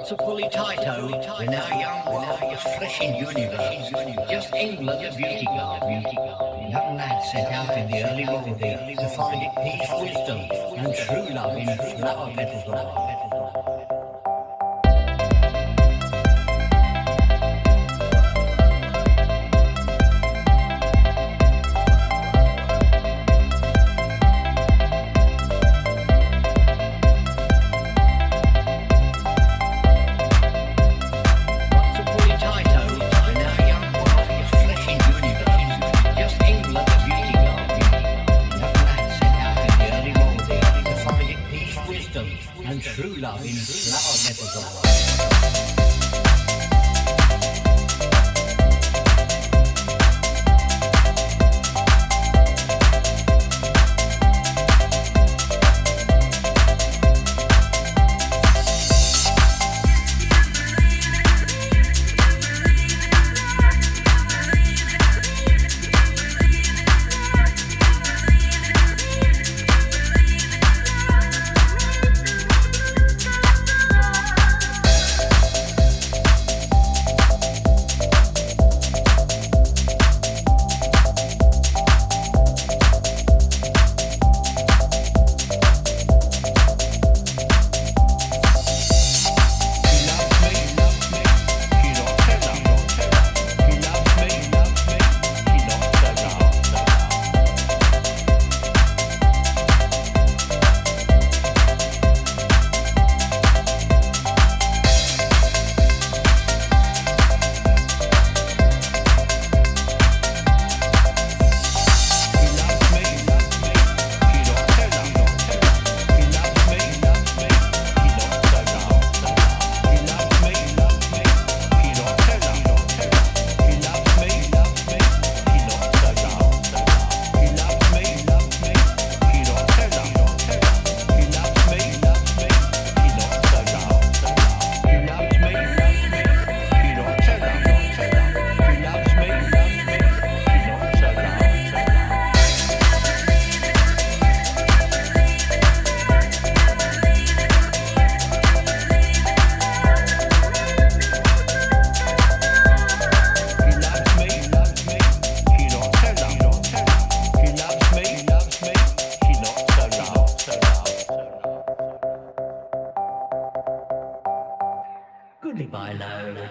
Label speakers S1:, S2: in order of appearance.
S1: Once a fully Taito, oh. we're now young world, a fleshing universe. Just England a beauty garden. Young lads set out in the early morning to find peace, wisdom, and true love in flower petals and true love in love. by now.